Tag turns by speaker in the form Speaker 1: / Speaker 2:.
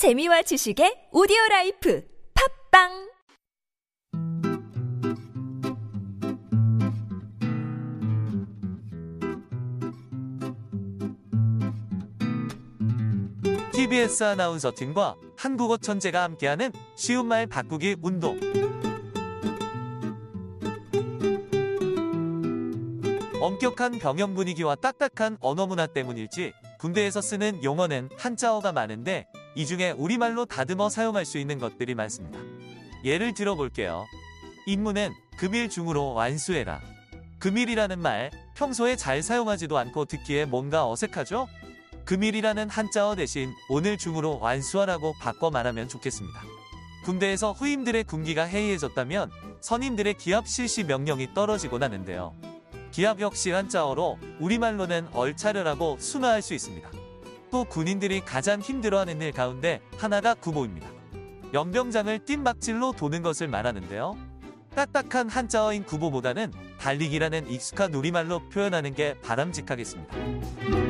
Speaker 1: 재미와 지식의 오디오 라이프 팟빵
Speaker 2: TBS 아나운서 팀과 한국어 천재가 함께하는 쉬운 말 바꾸기 운동. 엄격한 병영 분위기와 딱딱한 언어 문화 때문일지 군대에서 쓰는 용어는 한자어가 많은데 이 중에 우리말로 다듬어 사용할 수 있는 것들이 많습니다. 예를 들어 볼게요. 인문은 금일 중으로 완수해라. 금일이라는 말 평소에 잘 사용하지도 않고 듣기에 뭔가 어색하죠? 금일이라는 한자어 대신 오늘 중으로 완수하라고 바꿔 말하면 좋겠습니다. 군대에서 후임들의 군기가 해이해졌다면 선임들의 기합 실시 명령이 떨어지곤 하는데요. 기합 역시 한자어로 우리말로는 얼차려라고 순화할 수 있습니다. 또 군인들이 가장 힘들어하는 일 가운데 하나가 구보입니다. 연병장을 뜀박질로 도는 것을 말하는데요. 딱딱한 한자어인 구보보다는 달리기라는 익숙한 우리말로 표현하는 게 바람직하겠습니다.